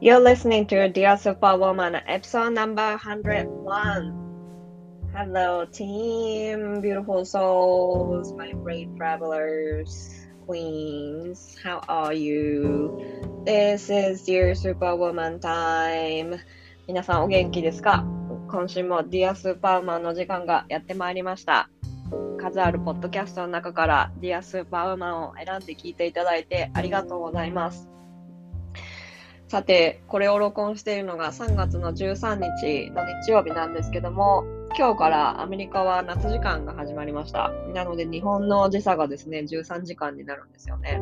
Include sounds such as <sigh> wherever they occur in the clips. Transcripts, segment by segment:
You're listening to Dear Superwoman episode number 101. Hello, team, beautiful souls, my brave travelers, queens. How are you? This is Dear Superwoman time. 皆さんお元気ですか今週も Dear Superwoman の時間がやってまいりました。数あるポッドキャストの中から Dear Superwoman を選んで聞いていただいてありがとうございます。さて、これを録音しているのが3月の13日の日曜日なんですけども、今日からアメリカは夏時間が始まりました。なので日本の時差がですね、13時間になるんですよね。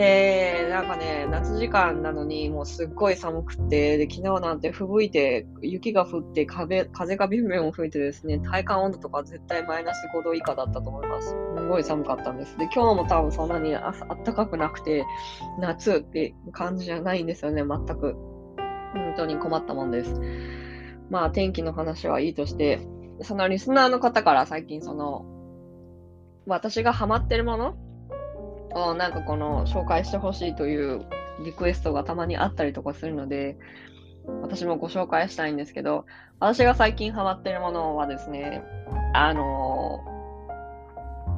で、なんかね、夏時間なのにもうすっごい寒くて、で、昨日なんて吹雪いて、雪が降って風、風がビュンビュン吹いてですね、体感温度とか絶対マイナス5度以下だったと思います。すごい寒かったんです。で、今日も多分そんなにああったかくなくて、夏って感じじゃないんですよね、全く。本当に困ったもんです。まあ、天気の話はいいとして、そのリスナーの方から最近その、私がハマってるものをなんかこの紹介してほしいというリクエストがたまにあったりとかするので、私もご紹介したいんですけど、私が最近ハマってるものはですね、あの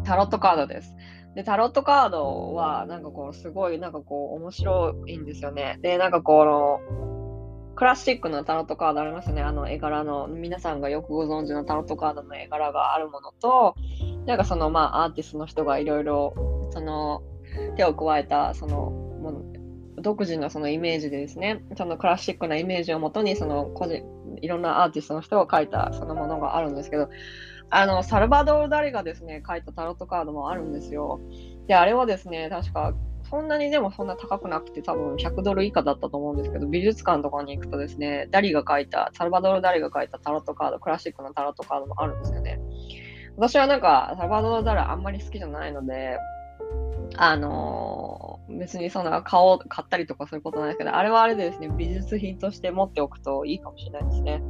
タロットカードです。で、タロットカードは、なんかこう、すごい、なんかこう、面白いんですよね。で、なんかこの、クラシックのタロットカードありますね。あの絵柄の、皆さんがよくご存知のタロットカードの絵柄があるものと、なんかその、まあ、アーティストの人がいろいろ、その、手を加えた、その、もう独自のそのイメージでですね、そのクラシックなイメージをもとに、その個人、いろんなアーティストの人が書いたそのものがあるんですけど、あの、サルバドール・ダリがですね、書いたタロットカードもあるんですよ。で、あれはですね、確か、そんなにでもそんな高くなくて多分100ドル以下だったと思うんですけど、美術館とかに行くとですね、ダリが書いた、サルバドル・ダリが書いたタロットカード、クラシックのタロットカードもあるんですよね。私はなんか、サルバドル・ダリあんまり好きじゃないので、あのー別にそんな買おう、買ったりとかそういうことないですけど、あれはあれでですね、美術品として持っておくといいかもしれないですね。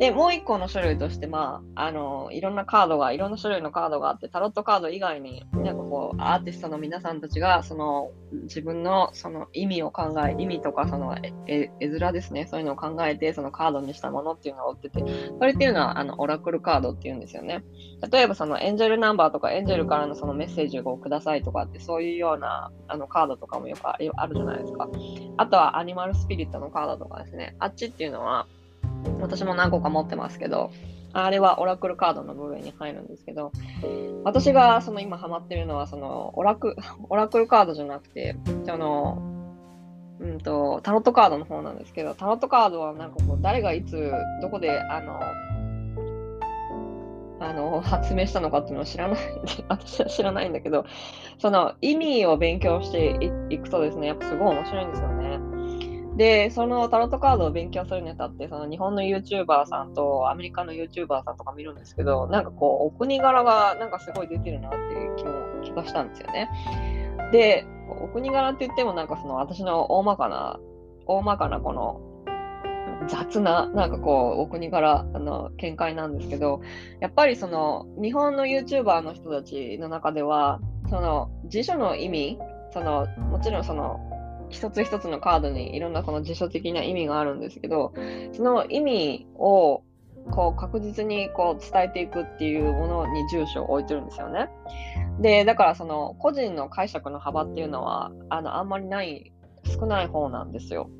で、もう一個の種類として、まあ、あの、いろんなカードが、いろんな種類のカードがあって、タロットカード以外に、なんかこう、アーティストの皆さんたちが、その、自分の、その意味を考え、意味とか、その、え、絵面ですね、そういうのを考えて、そのカードにしたものっていうのを売ってて、それっていうのは、あの、オラクルカードっていうんですよね。例えば、その、エンジェルナンバーとか、エンジェルからのそのメッセージをくださいとかって、そういうような、あの、カードとかもよくあるじゃないですか。あとは、アニマルスピリットのカードとかですね。あっちっていうのは、私も何個か持ってますけど、あれはオラクルカードの部類に入るんですけど、私がその今ハマってるのはそのオラク <laughs> オラクルカードじゃなくて、その、うんと、タロットカードの方なんですけど、タロットカードはなんかこう、誰がいつ、どこで、あの、あの、発明したのかっていうのを知らない、<laughs> 私は知らないんだけど、その意味を勉強していいくとですね、やっぱすごい面白いんですよね。で、そのタロットカードを勉強するにあたって、その日本の YouTuber さんとアメリカの YouTuber さんとか見るんですけど、なんかこう、お国柄がなんかすごい出てるなっていう気も気がしたんですよね。で、お国柄って言ってもなんかその私の大まかな、大まかなこの雑な、なんかこう、お国柄、の、見解なんですけど、やっぱりその、日本の YouTuber の人たちの中では、その、辞書の意味、その、もちろんその、一つ一つのカードにいろんなこの辞書的な意味があるんですけど、その意味をこう確実にこう伝えていくっていうものに住所を置いてるんですよね。で、だからその個人の解釈の幅っていうのはあのあんまりない、少ない方なんですよ。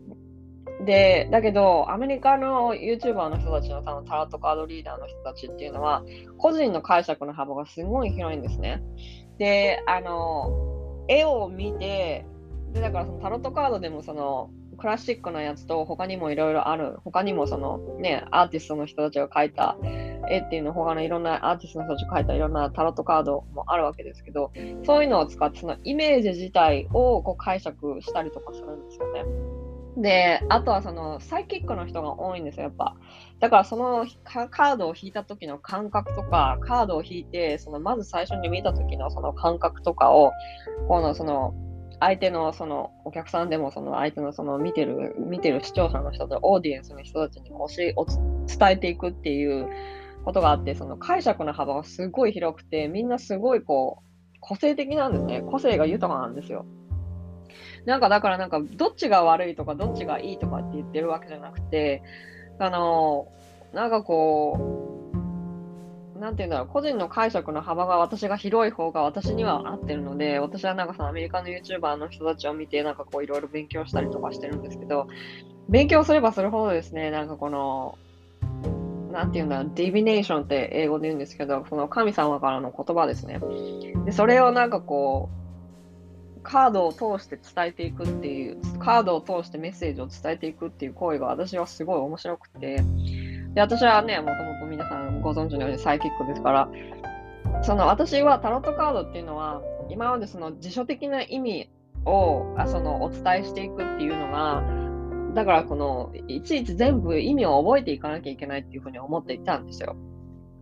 で、だけど、アメリカの YouTuber の人たちの多分タロットカードリーダーの人たちっていうのは、個人の解釈の幅がすごい広いんですね。で、あの、絵を見て、で、だからそのタロットカードでもその、クラシックなやつと他にもいろいろある、他にもそのね、アーティストの人たちが描いた絵っていうの、他のいろんなアーティストの人たちが描いたいろんなタロットカードもあるわけですけど、そういうのを使ってそのイメージ自体をこう解釈したりとかするんですよね。で、あとはそのサイキックの人が多いんですよ、やっぱ。だからそのカカードを引いた時の感覚とか、カードを引いて、そのまず最初に見た時のその感覚とかを、このその相手のそのお客さんでもその相手のその見てる見てる視聴者の人とオーディエンスの人たちに教えお伝えていくっていうことがあってその解釈の幅がすごい広くてみんなすごいこう個性的なんですね個性が豊かなんですよ。なんかだからなんか、どっちが悪いとか、どっちがいいとかって言ってるわけじゃなくて、あの、なんかこう、なんて言うんだろう、個人の解釈の幅が私が広い方が私には合ってるので、私はなんかそのアメリカの YouTuber の人たちを見て、なんかこういろいろ勉強したりとかしてるんですけど、勉強すればするほどですね、なんかこの、なんて言うんだ、ディビネーションって英語で言うんですけど、その神様からの言葉ですね。で、それをなんかこう、カードを通して伝えていくっていう、カードを通してメッセージを伝えていくっていう行為が私はすごい面白くて、で、私はね、もともとご存知のようにサイキックですから、その私はタロットカードっていうのは、今までその辞書的な意味をあそのお伝えしていくっていうのが、だからこの、いちいち全部意味を覚えていかなきゃいけないっていうふうに思っていたんですよ。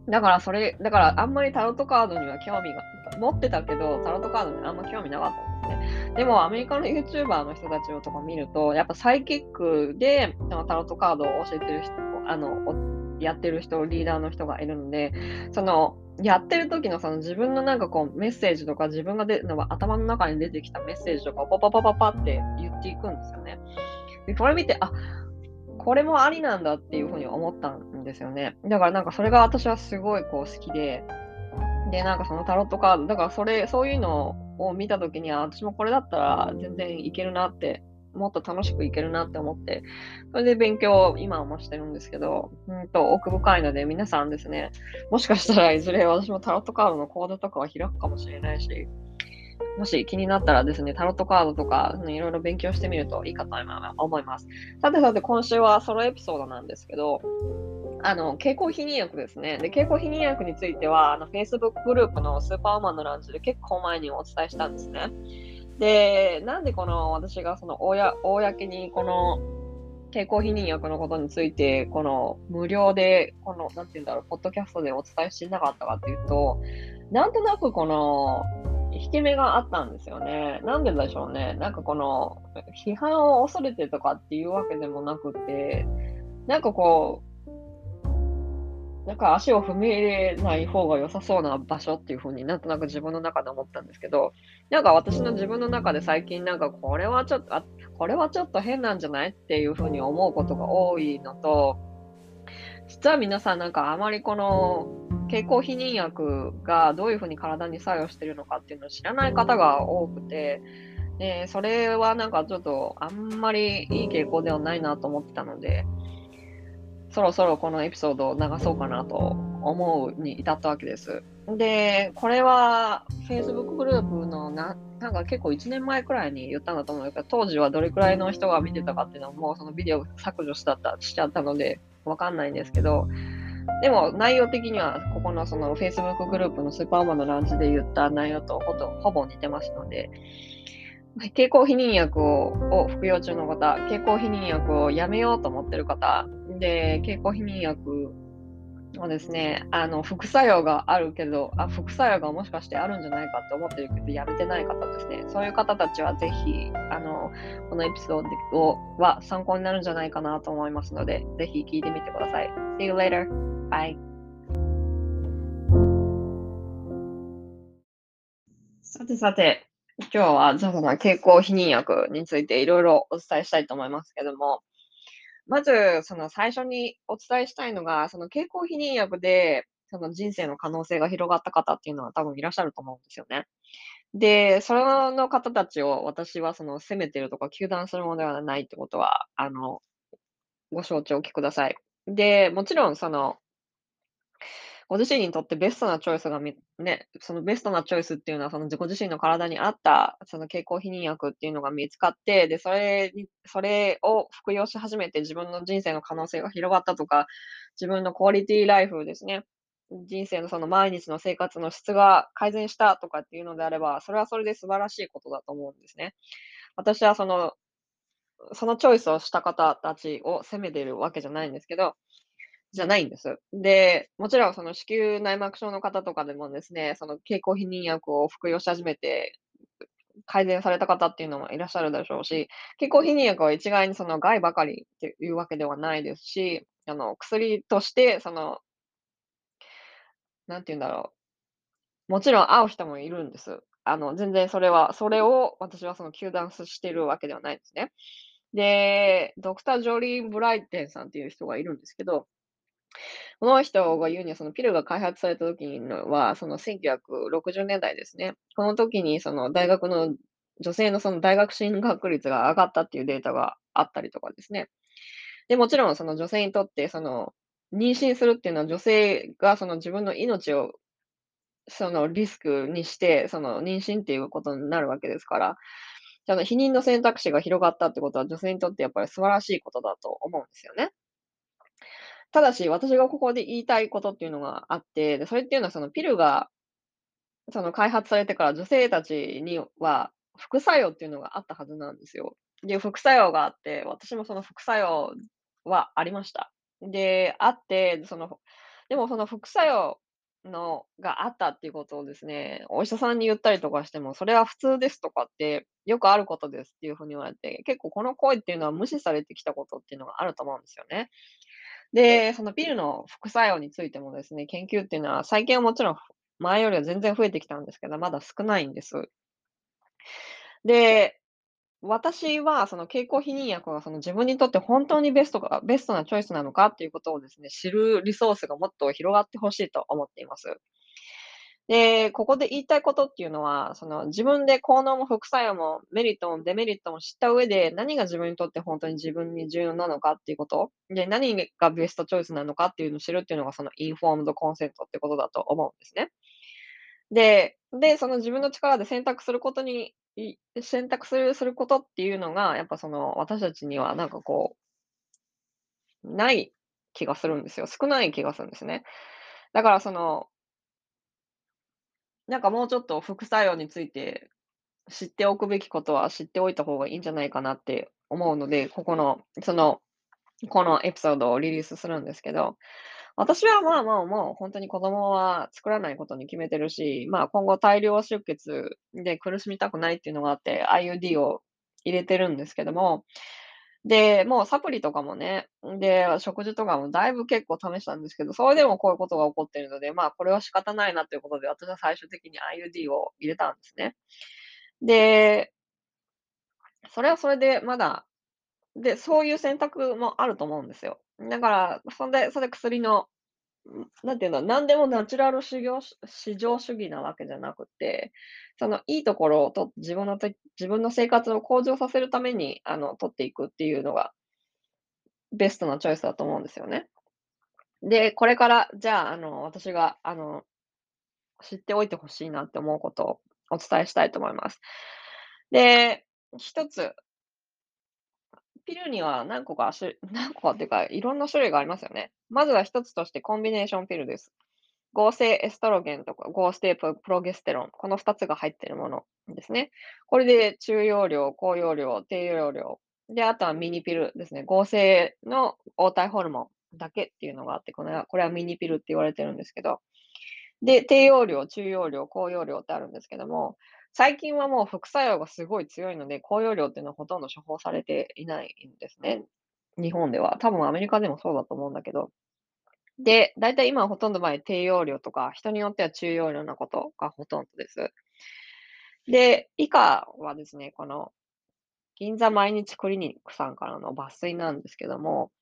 だからそれ、だからあんまりタロットカードには興味が、持ってたけど、タロットカードにあんま興味なかったんですね。でもアメリカの YouTuber の人たちをとか見ると、やっぱサイキックでタロットカードを教えてる人、あの、やってる人、リーダーの人がいるので、その、やってる時のその自分のなんかこうメッセージとか自分がでの頭の中に出てきたメッセージとかをパパパパパって言っていくんですよね。で、これ見て、あ、これもありなんだっていうふうに思ったんですよね。だからなんかそれが私はすごいこう好きで、で、なんかそのタロットカード、だからそれ、そういうのを見たときには、私もこれだったら全然いけるなって、もっと楽しくいけるなって思って、それで勉強を今もしてるんですけど、うんと奥深いので皆さんですね、もしかしたらいずれ私もタロットカードのコードとかは開くかもしれないし、もし気になったらですね、タロットカードとか、いろいろ勉強してみるといいかと思います。さてさて、今週はソロエピソードなんですけど、あの、経口避妊薬ですね。で、経口避妊薬については、あの、Facebook グループのスーパーウーマンのランチで結構前にお伝えしたんですね。で、なんでこの、私がその、公にこの、経口避妊薬のことについて、この、無料で、この、なんて言うんだろう、ポッドキャストでお伝えしてなかったかっていうと、なんとなくこの、引け目があったんですよね。なんででしょうね。なんかこの、批判を恐れてとかっていうわけでもなくて、なんかこう、なんか足を踏み入れない方が良さそうな場所っていう風になんとなく自分の中で思ったんですけど、なんか私の自分の中で最近なんかこれはちょっと、あ、これはちょっと変なんじゃないっていう風に思うことが多いのと、実は皆さんなんかあまりこの経口避妊薬がどういうふうに体に作用してるのかっていうのを知らない方が多くて、でそれはなんかちょっとあんまりいい傾向ではないなと思ってたので、そろそろこのエピソードを流そうかなと思うに至ったわけです。で、これは Facebook グループのな、なんか結構1年前くらいに言ったんだと思うけど、当時はどれくらいの人が見てたかっていうのはもう、そのビデオ削除したしちゃったので、わかんないんですけど、でも内容的には、ここのその Facebook グループのスーパーマンのランチで言った内容とほとほぼ似てますので、経口避妊薬をを服用中の方、経口避妊薬をやめようと思ってる方、で、経口避妊薬はですね、あの、副作用があるけど、あ、副作用がもしかしてあるんじゃないかって思ってるけど、やめてない方ですね。そういう方たちはぜひ、あの、このエピソードは参考になるんじゃないかなと思いますので、ぜひ聞いてみてください。See you later. Bye. さてさて、今日は、じゃあその経口避妊薬についていろいろお伝えしたいと思いますけども、まず、その最初にお伝えしたいのが、その経口避妊薬で、その人生の可能性が広がった方っていうのは多分いらっしゃると思うんですよね。で、その方たちを私はその責めてるとか糾弾するものではないってことは、あの、ご承知おきください。で、もちろんその、ご自身にとってベストなチョイスがね、そのベストなチョイスっていうのは、その自己自身の体に合った、その経口避妊薬っていうのが見つかって、で、それにそれを服用し始めて自分の人生の可能性が広がったとか、自分のクオリティライフですね。人生のその毎日の生活の質が改善したとかっていうのであれば、それはそれで素晴らしいことだと思うんですね。私はその、そのチョイスをした方たちを責めてるわけじゃないんですけど、じゃないんです。で、もちろんその子宮内膜症の方とかでもですね、その経口避妊薬を服用し始めて、改善された方っていうのもいらっしゃるでしょうし、経口避妊薬は一概にその害ばかりっていうわけではないですし、あの、薬として、その、なんて言うんだろう。もちろん合う人もいるんです。あの、全然それは、それを私はその糾弾してるわけではないですね。で、ドクター・ジョリー・ブライテンさんっていう人がいるんですけど、この人が言うには、そのピルが開発された時のは、その1960年代ですね。この時にその大学の女性のその大学進学率が上がったっていうデータがあったりとかですね。で、もちろんその女性にとって、その、妊娠するっていうのは女性がその自分の命をそのリスクにして、その妊娠っていうことになるわけですから、その避妊の選択肢が広がったってことは女性にとってやっぱり素晴らしいことだと思うんですよね。ただし、私がここで言いたいことっていうのがあって、で、それっていうのはそのピルが、その開発されてから女性たちには副作用っていうのがあったはずなんですよ。で、副作用があって、私もその副作用はありました。で、あって、その、でもその副作用のがあったっていうことをですね、お医者さんに言ったりとかしても、それは普通ですとかってよくあることですっていうふうに言われて、結構この声っていうのは無視されてきたことっていうのがあると思うんですよね。で、そのピルの副作用についてもですね、研究っていうのは最近はもちろん前よりは全然増えてきたんですけど、まだ少ないんです。で、私はその経口避妊薬がその自分にとって本当にベストかベストなチョイスなのかっていうことをですね、知るリソースがもっと広がってほしいと思っています。で、ここで言いたいことっていうのは、その自分で効能も副作用もメリットもデメリットも知った上で、何が自分にとって本当に自分に重要なのかっていうこと、で、何がベストチョイスなのかっていうのを知るっていうのがそのインフォームドコンセントってことだと思うんですね。で、で、その自分の力で選択することに、選択するすることっていうのが、やっぱその私たちにはなんかこう、ない気がするんですよ。少ない気がするんですね。だからその、なんかもうちょっと副作用について知っておくべきことは知っておいた方がいいんじゃないかなって思うので、ここの、その、このエピソードをリリースするんですけど、私はまあまあもう本当に子供は作らないことに決めてるし、まあ今後大量出血で苦しみたくないっていうのがあって IUD を入れてるんですけども、で、もうサプリとかもね、で、食事とかもだいぶ結構試したんですけど、それでもこういうことが起こっているので、まあこれは仕方ないなということで、私は最終的に IUD を入れたんですね。で、それはそれでまだ、で、そういう選択もあると思うんですよ。だから、そんで、それで薬の、なんていうの、なんでもナチュラル至上主至上主義なわけじゃなくて、そのいいところをと自分の自分の生活を向上させるために、あの、取っていくっていうのがベストなチョイスだと思うんですよね。で、これから、じゃあ、あの、私が、あの、知っておいてほしいなって思うことをお伝えしたいと思います。で、一つ、ピルには何個か種 <laughs> 何個かっていうか、いろんな種類がありますよね。まずは一つとしてコンビネーションピルです。合成エストロゲンとか合成プロゲステロン、この2つが入っているものですね。これで中容量、高容量、低容量。で、あとはミニピルですね。合成の黄体ホルモンだけっていうのがあって、これはこれはミニピルって言われてるんですけど。で、低容量、中容量、高容量ってあるんですけども、最近はもう副作用がすごい強いので、高容量っていうのはほとんど処方されていないんですね。日本では。多分アメリカでもそうだと思うんだけど。で、だいたい今はほとんど場合低容量とか、人によっては中容量なことがほとんどです。で、以下はですね、この銀座毎日クリニックさんからの抜粋なんですけども、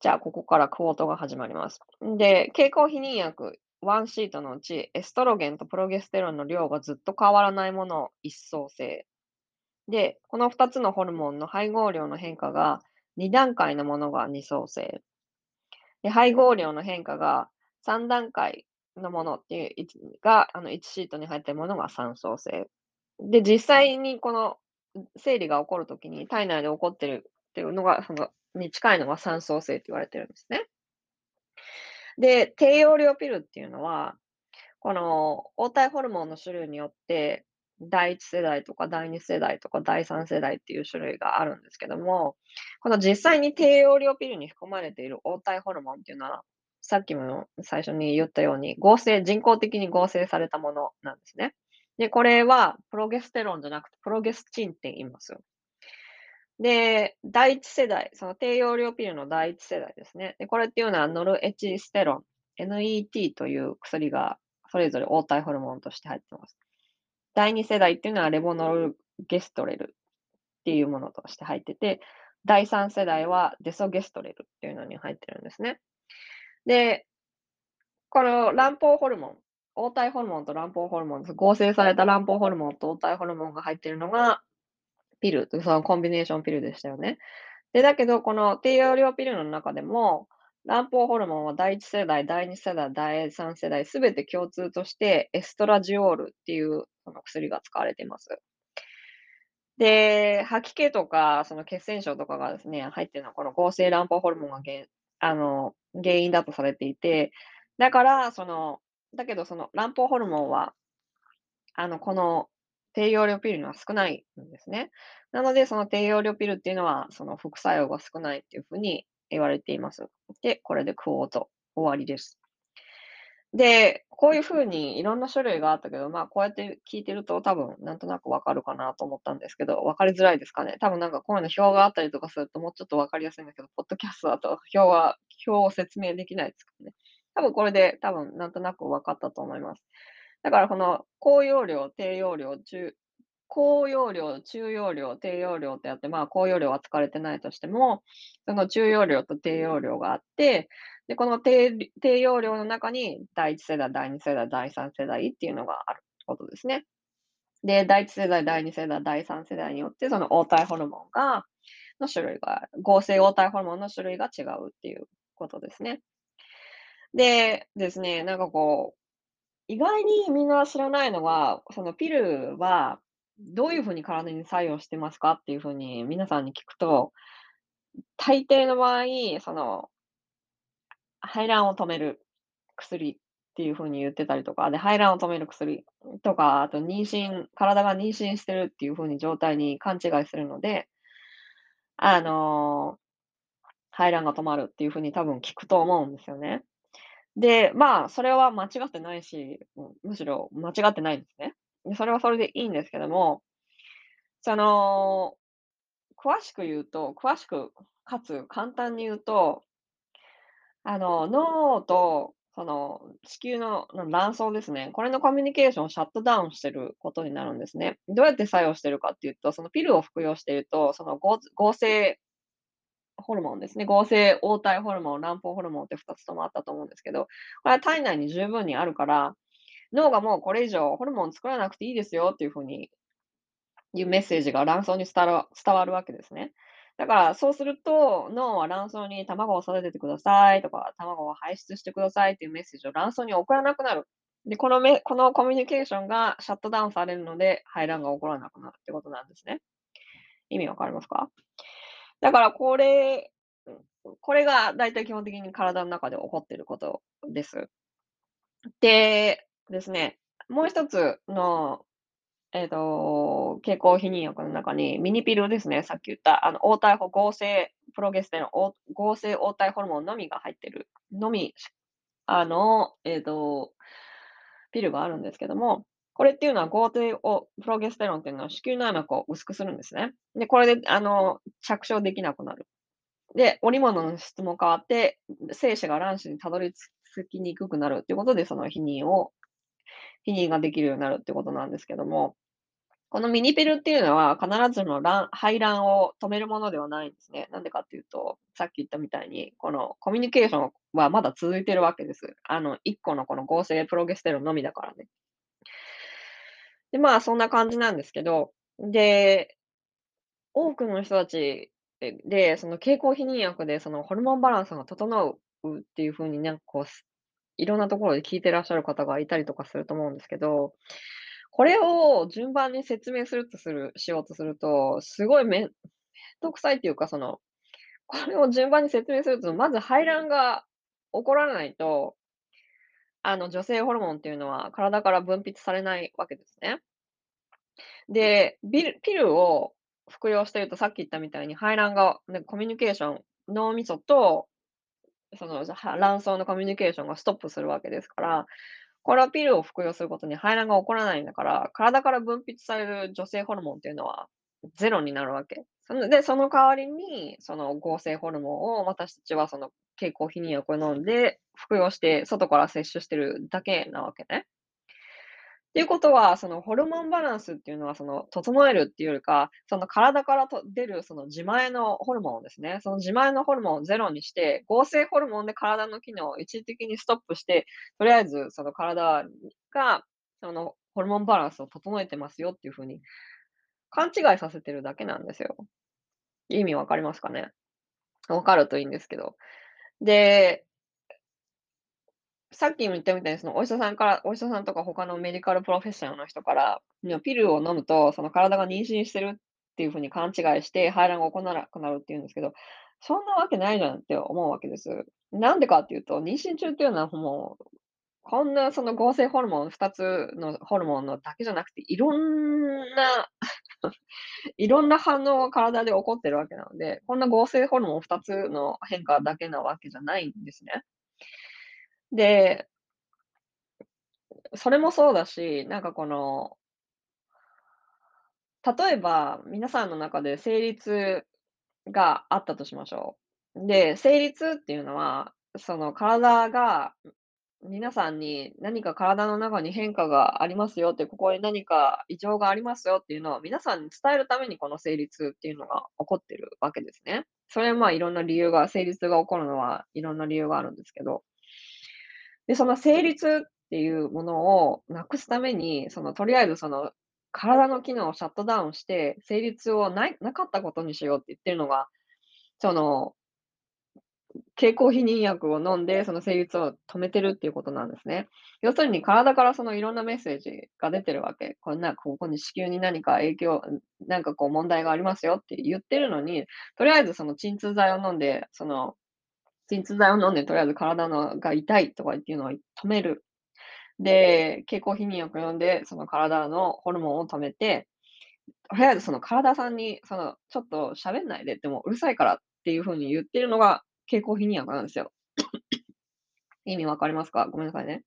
じゃあここからクォートが始まります。で、経口避妊薬1シートのうち、エストロゲンとプロゲステロンの量がずっと変わらないものを一層性。で、この2つのホルモンの配合量の変化が2段階のものが2層性。で、配合量の変化が3段階のものっていうが、あの1シートに入ってるものが3層性。で、実際にこの生理が起こるときに体内で起こってるっていうのが、そのに近いのが3層性って言われてるんですね。で、低用量ピルっていうのは、この黄体ホルモンの種類によって、第1世代とか第2世代とか第3世代っていう種類があるんですけども、この実際に低用量ピルに含まれている黄体ホルモンっていうのは、さっきも最初に言ったように、合成、人工的に合成されたものなんですね。で、これはプロゲステロンじゃなくてプロゲスチンって言いますよ。で、第一世代、その低用量ピルの第一世代ですね。で、これっていうのはノルエチステロン、NET という薬がそれぞれ黄体ホルモンとして入ってます。第2世代っていうのはレボノルゲストレルっていうものとして入ってて、第3世代はデソゲストレルっていうのに入ってるんですね。で、この卵胞ホルモン、黄体ホルモンと卵胞ホルモンです。合成された卵胞ホルモンと黄体ホルモンが入っているのがピル、そのコンビネーションピルでしたよね。で、だけど、この低用量ピルの中でも、卵胞ホルモンは第1世代、第2世代、第3世代、すべて共通として、エストラジオールっていうその薬が使われています。で、吐き気とか、その血栓症とかがですね、入ってるのは、この合成卵胞ホルモンが原あの原因だとされていて、だから、その、だけどその卵胞ホルモンは、あの、この低用量ピルには少ないんですね。なので、その低用量ピルっていうのは、その副作用が少ないっていうふうに言われています。で、これでクオート終わりです。で、こういう風にいろんな種類があったけど、まあ、こうやって聞いてると多分なんとなくわかるかなと思ったんですけど、わかりづらいですかね。多分なんかこういうの表があったりとかするともうちょっとわかりやすいんだけど、ポッドキャストだと表は、表を説明できないですからね。多分これで多分なんとなくわかったと思います。だからこの高容量、低容量、中、高容量、中容量、低容量ってあって、まあ高容量は使われてないとしても、その中容量と低容量があって、で、この低低容量の中に第1世代、第2世代、第3世代っていうのがあるってことですね。で、第1世代、第2世代、第3世代によって、その黄体ホルモンが、の種類が、合成黄体ホルモンの種類が違うっていうことですね。でですね、なんかこう、意外にみんな知らないのは、そのピルはどういうふうに体に作用してますかっていうふうに皆さんに聞くと、大抵の場合、その排卵を止める薬っていう風に言ってたりとか、で、排卵を止める薬とか、あと妊娠体が妊娠してるっていう風に状態に勘違いするので、あの、排卵が止まるっていう風に多分聞くと思うんですよね。で、まあ、それは間違ってないし、むしろ間違ってないんですね。それはそれでいいんですけども、その、詳しく言うと詳しくかつ簡単に言うとあの、脳と、その、子宮の卵巣ですね。これのコミュニケーションをシャットダウンしてることになるんですね。どうやって作用してるかっていうと、そのピルを服用していると、その合成ホルモンですね。合成黄体ホルモン、卵胞ホルモンって2つともあったと思うんですけど、これは体内に十分にあるから、脳がもうこれ以上ホルモン作らなくていいですよっていう風にいうメッセージが卵巣に伝わ伝わるわけですね。だから、そうすると、脳は卵巣に卵を育ててくださいとか、卵を排出してくださいっていうメッセージを卵巣に送らなくなる。で、このめこのコミュニケーションがシャットダウンされるので、排卵が起こらなくなるってことなんですね。意味わかりますか？だからこれ、これが大体基本的に体の中で起こっていることです。でですね、もう一つのえっと、経口避妊薬の中にミニピルですね、さっき言った、あの、黄体合成プロゲステロン、合成黄体ホルモンのみが入ってるのみ、あの、えっと、ピルがあるんですけども、これっていうのは合成をプロゲステロンっていうのは子宮内膜を薄くするんですね。で、これで、あの、着床できなくなる。で、織物の質も変わって、精子が卵子にたどり着きにくくなるっていうことで、その避妊を、避妊ができるようになるってことなんですけども、このミニピルっていうのは必ずしも卵排卵を止めるものではないんですね。なんでかっていうと、さっき言ったみたいに、このコミュニケーションはまだ続いてるわけです。あの、1個のこの合成プロゲステロンのみだからね。で、まあそんな感じなんですけど、で、多くの人たちで、その経口避妊薬でそのホルモンバランスが整うっていう風になんかこう、いろんなところで聞いてらっしゃる方がいたりとかすると思うんですけど、これを順番に説明するとするしようとすると、すごいめんどくさいっていうか、その、これを順番に説明すると、まず排卵が起こらないと、あの、女性ホルモンっていうのは体から分泌されないわけですね。で、ビルピルを服用してると、さっき言ったみたいに排卵が、ね、コミュニケーション、脳みそと、その、卵巣のコミュニケーションがストップするわけですから、これはピルを服用することに排卵が起こらないんだから、体から分泌される女性ホルモンっていうのはゼロになるわけ。で、その代わりに、その合成ホルモンを私たちはその経口避妊薬を飲んで服用して、外から摂取してるだけなわけね。っていうことは、そのホルモンバランスっていうのは、その整えるっていうよりか、その体からと出るその自前のホルモンですね。その自前のホルモンをゼロにして、合成ホルモンで体の機能を一時的にストップして、とりあえずその体が、そのホルモンバランスを整えてますよっていう風に勘違いさせてるだけなんですよ。意味わかりますかね？わかるといいんですけど。でさっきも言ったみたいに、そのお医者さんからお医者さんとか他のメディカルプロフェッショナルの人から、ピルを飲むと、その体が妊娠してるっていう風に勘違いして、排卵が行わなくなるって言うんですけど、そんなわけないじゃんって思うわけです。なんでかっていうと、妊娠中っていうのはもう、こんなその合成ホルモン2つのホルモンのだけじゃなくて、いろんないろんな反応が体で起こってるわけなので、こんな合成ホルモン2つの変化だけなわけじゃないんですね。で、それもそうだし、なんかこの、例えば皆さんの中で生理痛があったとしましょう。で、生理痛っていうのは、その体が皆さんに何か体の中に変化がありますよって、ここに何か異常がありますよっていうのを皆さんに伝えるためにこの生理痛っていうのが起こってるわけですね。それはまあいろんな理由が、生理痛が起こるのはいろんな理由があるんですけど。で、その成立っていうものをなくすために、そのとりあえずその体の機能をシャットダウンして、成立をないなかったことにしようって言ってるのが、その、経口避妊薬を飲んで、その成立を止めてるっていうことなんですね。要するに体からそのいろんなメッセージが出てるわけ。こんな、ここに子宮に何か影響、なんかこう問題がありますよって言ってるのに、とりあえずその鎮痛剤を飲んで、その鎮痛剤を飲んで、とりあえず体のが痛いとかっていうのを止める。で、経口避妊薬飲んで、その体のホルモンを止めて、とりあえずその体さんに、その、ちょっと喋んないでってもうるさいからっていう風に言ってるのが経口避妊薬なんですよ。意味わかりますか？ごめんなさいね。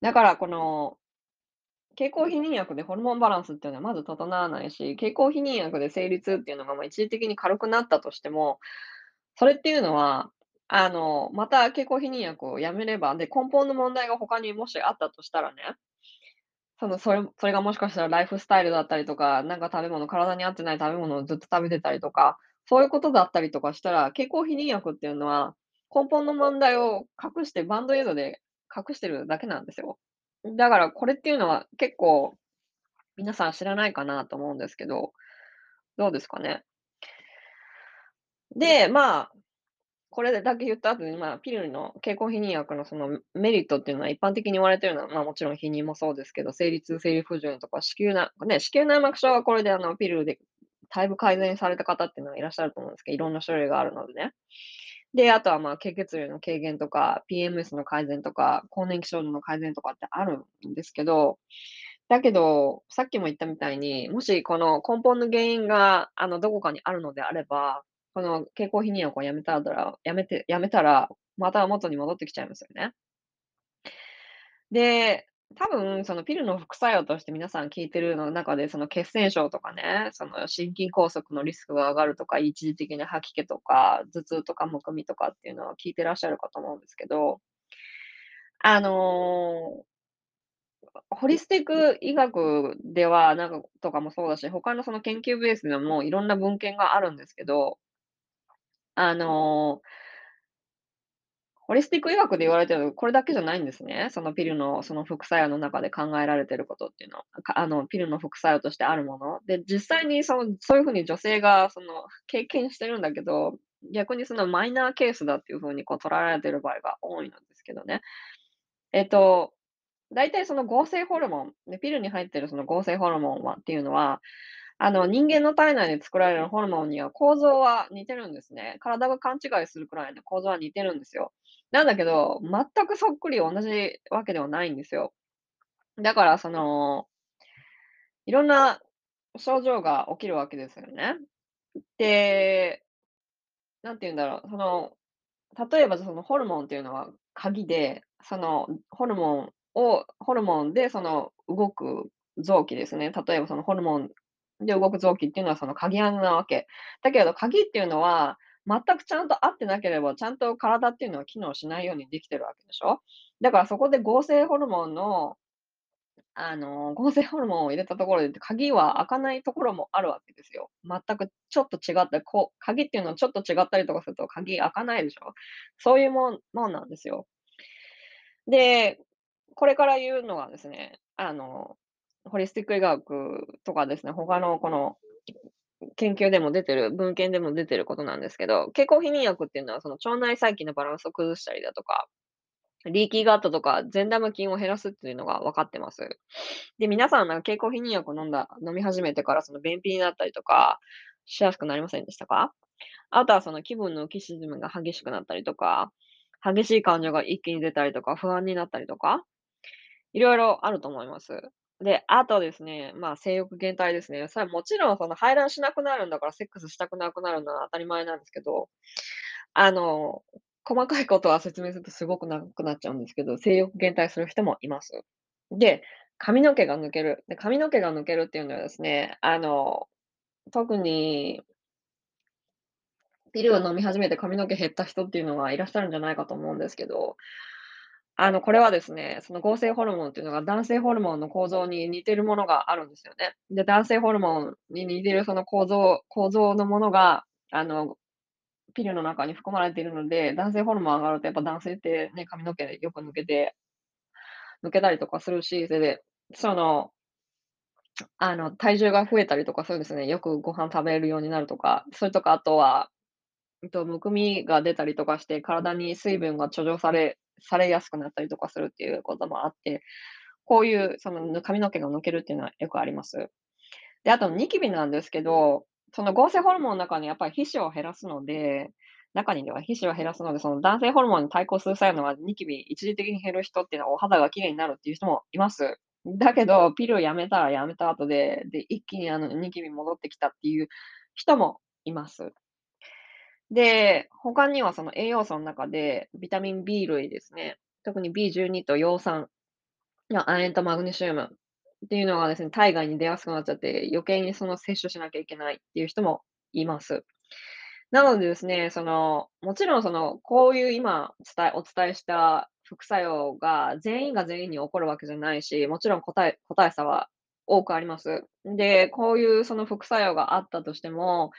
だからこの、経口避妊薬でホルモンバランスっていうのはまず整わないし、経口避妊薬で生理痛っていうのがまあ一時的に軽くなったとしても、それっていうのは、あの、また経口避妊薬をやめれば、で、根本の問題が他にもしあったとしたらね、その、それそれがもしかしたらライフスタイルだったりとか、なんか食べ物、体に合ってない食べ物をずっと食べてたりとか、そういうことだったりとかしたら、経口避妊薬っていうのは、根本の問題を隠して、バンドエイドで隠してるだけなんですよ。だからこれっていうのは結構、皆さん知らないかなと思うんですけど、どうですかね？で、まあ、これだけ言った後に、まあ、ピルの経口避妊薬のそのメリットっていうのは一般的に言われてるのは、まあもちろん避妊もそうですけど、生理痛、生理不順とか、子宮なね、子宮内膜症はこれであのピルでだいぶ改善された方っていうのはいらっしゃると思うんですけど、いろんな種類があるのでね。で、あとはまあ、経血量の軽減とか、PMS の改善とか、更年期症状の改善とかってあるんですけど、だけど、さっきも言ったみたいに、もしこの根本の原因が、あの、どこかにあるのであれば、この経口避妊薬をやめたらやめてやめたら、また元に戻ってきちゃいますよね。で、多分そのピルの副作用として皆さん聞いてるの中で、その血栓症とかね、その心筋梗塞のリスクが上がるとか、一時的な吐き気とか、頭痛とかむくみとかっていうのは聞いてらっしゃるかと思うんですけど、あの、ホリスティック医学では、なんかとかもそうだし、他のその研究ベースでもいろんな文献があるんですけどあの、ホリスティック医学で言われてるのこれだけじゃないんですね。そのピルのその副作用の中で考えられてることっていうのは、あの、ピルの副作用としてあるもの。で、実際にその、そういう風に女性がその経験してるんだけど、逆にそのマイナーケースだっていう風にこう捉えられてる場合が多いんですけどね。えっと、大体その合成ホルモン、で、ピルに入ってるその合成ホルモンはっていうのは、あの、人間の体内で作られるホルモンには構造は似てるんですね。体が勘違いするくらいの構造は似てるんですよ。なんだけど、全くそっくり同じわけではないんですよ。だからその、いろんな症状が起きるわけですよね。で、なんて言うんだろう、その、例えばそのホルモンっていうのは鍵で、そのホルモンをホルモンでその動く臓器ですね。例えばそのホルモンで動く臓器っていうのはその鍵穴なわけ。だけど鍵っていうのは、全くちゃんと合ってなければ、ちゃんと体っていうのは機能しないようにできてるわけでしょだからそこで合成ホルモンのあの、合成ホルモンを入れたところで、鍵は開かないところもあるわけですよ。全くちょっと違った、こう、鍵っていうのはちょっと違ったりとかすると鍵開かないでしょ。そういうもんもんなんですよ。で、これから言うのはですね、あの、ホリスティック医学とかですね、他のこの研究でも出てる、文献でも出てることなんですけど、経口避妊薬っていうのはその腸内細菌のバランスを崩したりだとか、リーキーガットとか善玉菌を減らすっていうのが分かってます。で、皆さんなんか経口避妊薬を飲んだ飲み始めてからその便秘になったりとかしやすくなりませんでしたか？あとはその気分の浮き沈みが激しくなったりとか、激しい感情が一気に出たりとか、不安になったりとか、いろいろあると思います。で、あとですね、まあ、性欲減退ですね。それはもちろんその排卵しなくなるんだから、セックスしたくなくなるのは当たり前なんですけど、あの、細かいことは説明するとすごく長くなっちゃうんですけど、性欲減退する人もいます。で、髪の毛が抜ける。で、髪の毛が抜けるっていうのはですね、あの、特にピルを飲み始めて髪の毛減った人っていうのはいらっしゃるんじゃないかと思うんですけど、あの、これはですね、その合成ホルモンっていうのが男性ホルモンの構造に似てるものがあるんですよね。で、男性ホルモンに似てるその構造構造のものが、あの、ピルの中に含まれているので、男性ホルモン上がるとやっぱ男性ってね、髪の毛よく抜けて抜けたりとかするし、それで、その、あの、体重が増えたりとか、そうですね、よくご飯食べるようになるとか、それとかあとはうんと、むくみが出たりとかして、体に水分が貯蔵されされやすくなったりとかするっていうこともあって、こういうその、髪の毛が抜けるっていうのはよくあります。で、あとニキビなんですけど、その合成ホルモンの中にやっぱり皮脂を減らすので、中にでは皮脂を減らすので、その男性ホルモンに対抗する作用のはニキビ一時的に減る人っていうのはお肌が綺麗になるっていう人もいます。だけど、ピルをやめたらやめた後で、で、一気にあのニキビ戻ってきたっていう人もいます。で、他にはその栄養素の中で、ビタミン B 類ですね。特に B12 と葉酸亜鉛とマグネシウムっていうのがですね、体外に出やすくなっちゃって、余計にその摂取しなきゃいけないっていう人もいます。なのでですね、その、もちろんその、こういう今伝えお伝えした副作用が全員が全員に起こるわけじゃないし、もちろん個体個体差は多くあります。で、こういうその副作用があったとしても、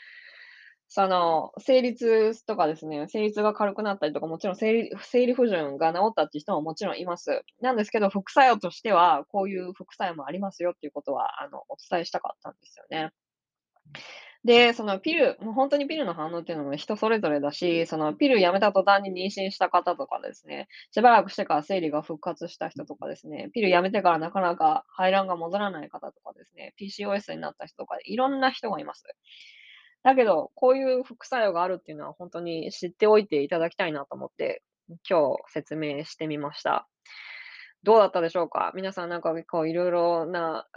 その、生理痛とかですね、生理痛が軽くなったりとか、もちろん生理生理不順が治ったっていう人ももちろんいます。なんですけど、副作用としては、こういう副作用もありますよっていうことは、あの、お伝えしたかったんですよね。で、そのピルもうほんとにピルの反応っていうのも、人それぞれだし、そのピルやめた途端に妊娠した方とかですね、しばらくしてから生理が復活した人とかですね、ピルやめてからなかなか排卵が戻らない方とかですね、PCOS になった人とか、いろんな人がいます。だけど、こういう副作用があるっていうのはほんとに知っておいていただきたいなと思って、今日説明してみました。どうだったでしょうか？皆さんなんかこういろいろな、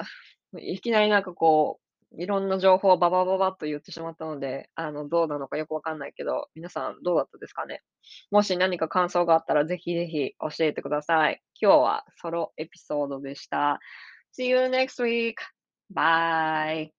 いきなりなんかこう、いろんな情報をババババッと言ってしまったので、あの、どうなのかよくわかんないけど、皆さんどうだったですかね？もし何か感想があったらぜひぜひ教えてください。今日はソロエピソードでした。See you next week. Bye.